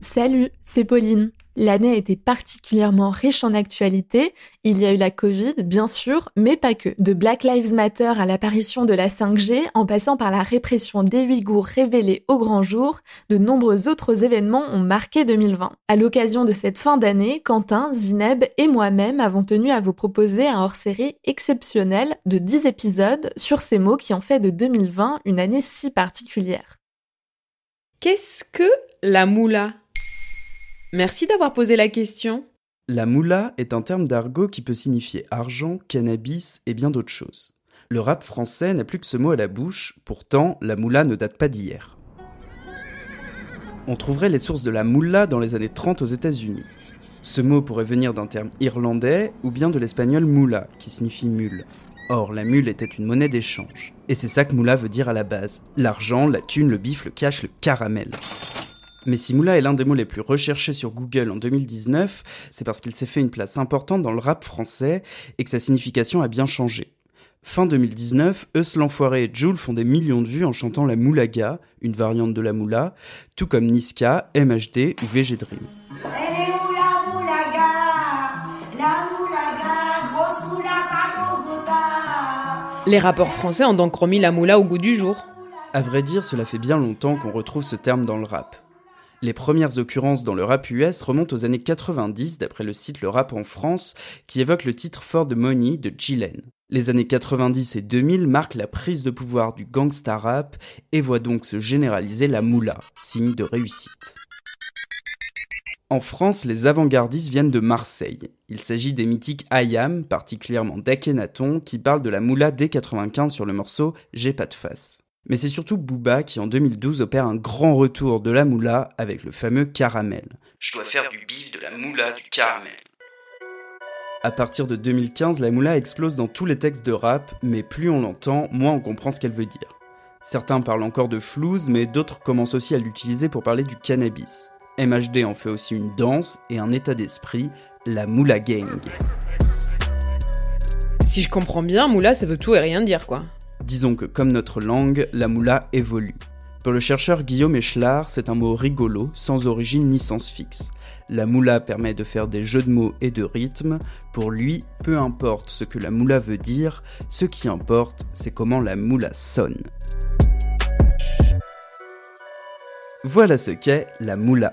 Salut, c'est Pauline. L'année a été particulièrement riche en actualité. Il y a eu la Covid, bien sûr, mais pas que. De Black Lives Matter à l'apparition de la 5G, en passant par la répression des Ouïghours révélée au grand jour, de nombreux autres événements ont marqué 2020. À l'occasion de cette fin d'année, Quentin, Zineb et moi-même avons tenu à vous proposer un hors-série exceptionnel de 10 épisodes sur ces mots qui ont fait de 2020 une année si particulière. Qu'est-ce que la moula? Merci d'avoir posé la question. La moula est un terme d'argot qui peut signifier argent, cannabis et bien d'autres choses. Le rap français n'a plus que ce mot à la bouche, pourtant la moula ne date pas d'hier. On trouverait les sources de la moula dans les années 30 aux États-Unis. Ce mot pourrait venir d'un terme irlandais ou bien de l'espagnol moula, qui signifie mule. Or, la mule était une monnaie d'échange. Et c'est ça que moula veut dire à la base. L'argent, la thune, le bif, le cash, le caramel. Mais si Moula est l'un des mots les plus recherchés sur Google en 2019, c'est parce qu'il s'est fait une place importante dans le rap français et que sa signification a bien changé. Fin 2019, Eus l'Enfoiré et Joule font des millions de vues en chantant la moulaga, une variante de la moula, tout comme Niska, MHD ou VG Dream. Les rappeurs français ont donc remis la moula au goût du jour. À vrai dire, cela fait bien longtemps qu'on retrouve ce terme dans le rap. Les premières occurrences dans le rap US remontent aux années 90 d'après le site Le Rap en France qui évoque le titre For the Money de Gillen. Les années 90 et 2000 marquent la prise de pouvoir du gangsta rap et voient donc se généraliser la moula, signe de réussite. En France, les avant-gardistes viennent de Marseille. Il s'agit des mythiques Ayam, particulièrement d'Akhenaton, qui parlent de la moula dès 95 sur le morceau J'ai pas de face. Mais c'est surtout Booba qui en 2012 opère un grand retour de la moula avec le fameux caramel. Je dois faire du bif, de la moula, du caramel. À partir de 2015, la moula explose dans tous les textes de rap, mais plus on l'entend, moins on comprend ce qu'elle veut dire. Certains parlent encore de flouze, mais d'autres commencent aussi à l'utiliser pour parler du cannabis. MHD en fait aussi une danse et un état d'esprit, la moula gang. Si je comprends bien, moula ça veut tout et rien dire quoi. Disons que comme notre langue, la moula évolue. Pour le chercheur Guillaume Echelard, c'est un mot rigolo, sans origine ni sens fixe. La moula permet de faire des jeux de mots et de rythmes. Pour lui, peu importe ce que la moula veut dire, ce qui importe, c'est comment la moula sonne. Voilà ce qu'est la moula.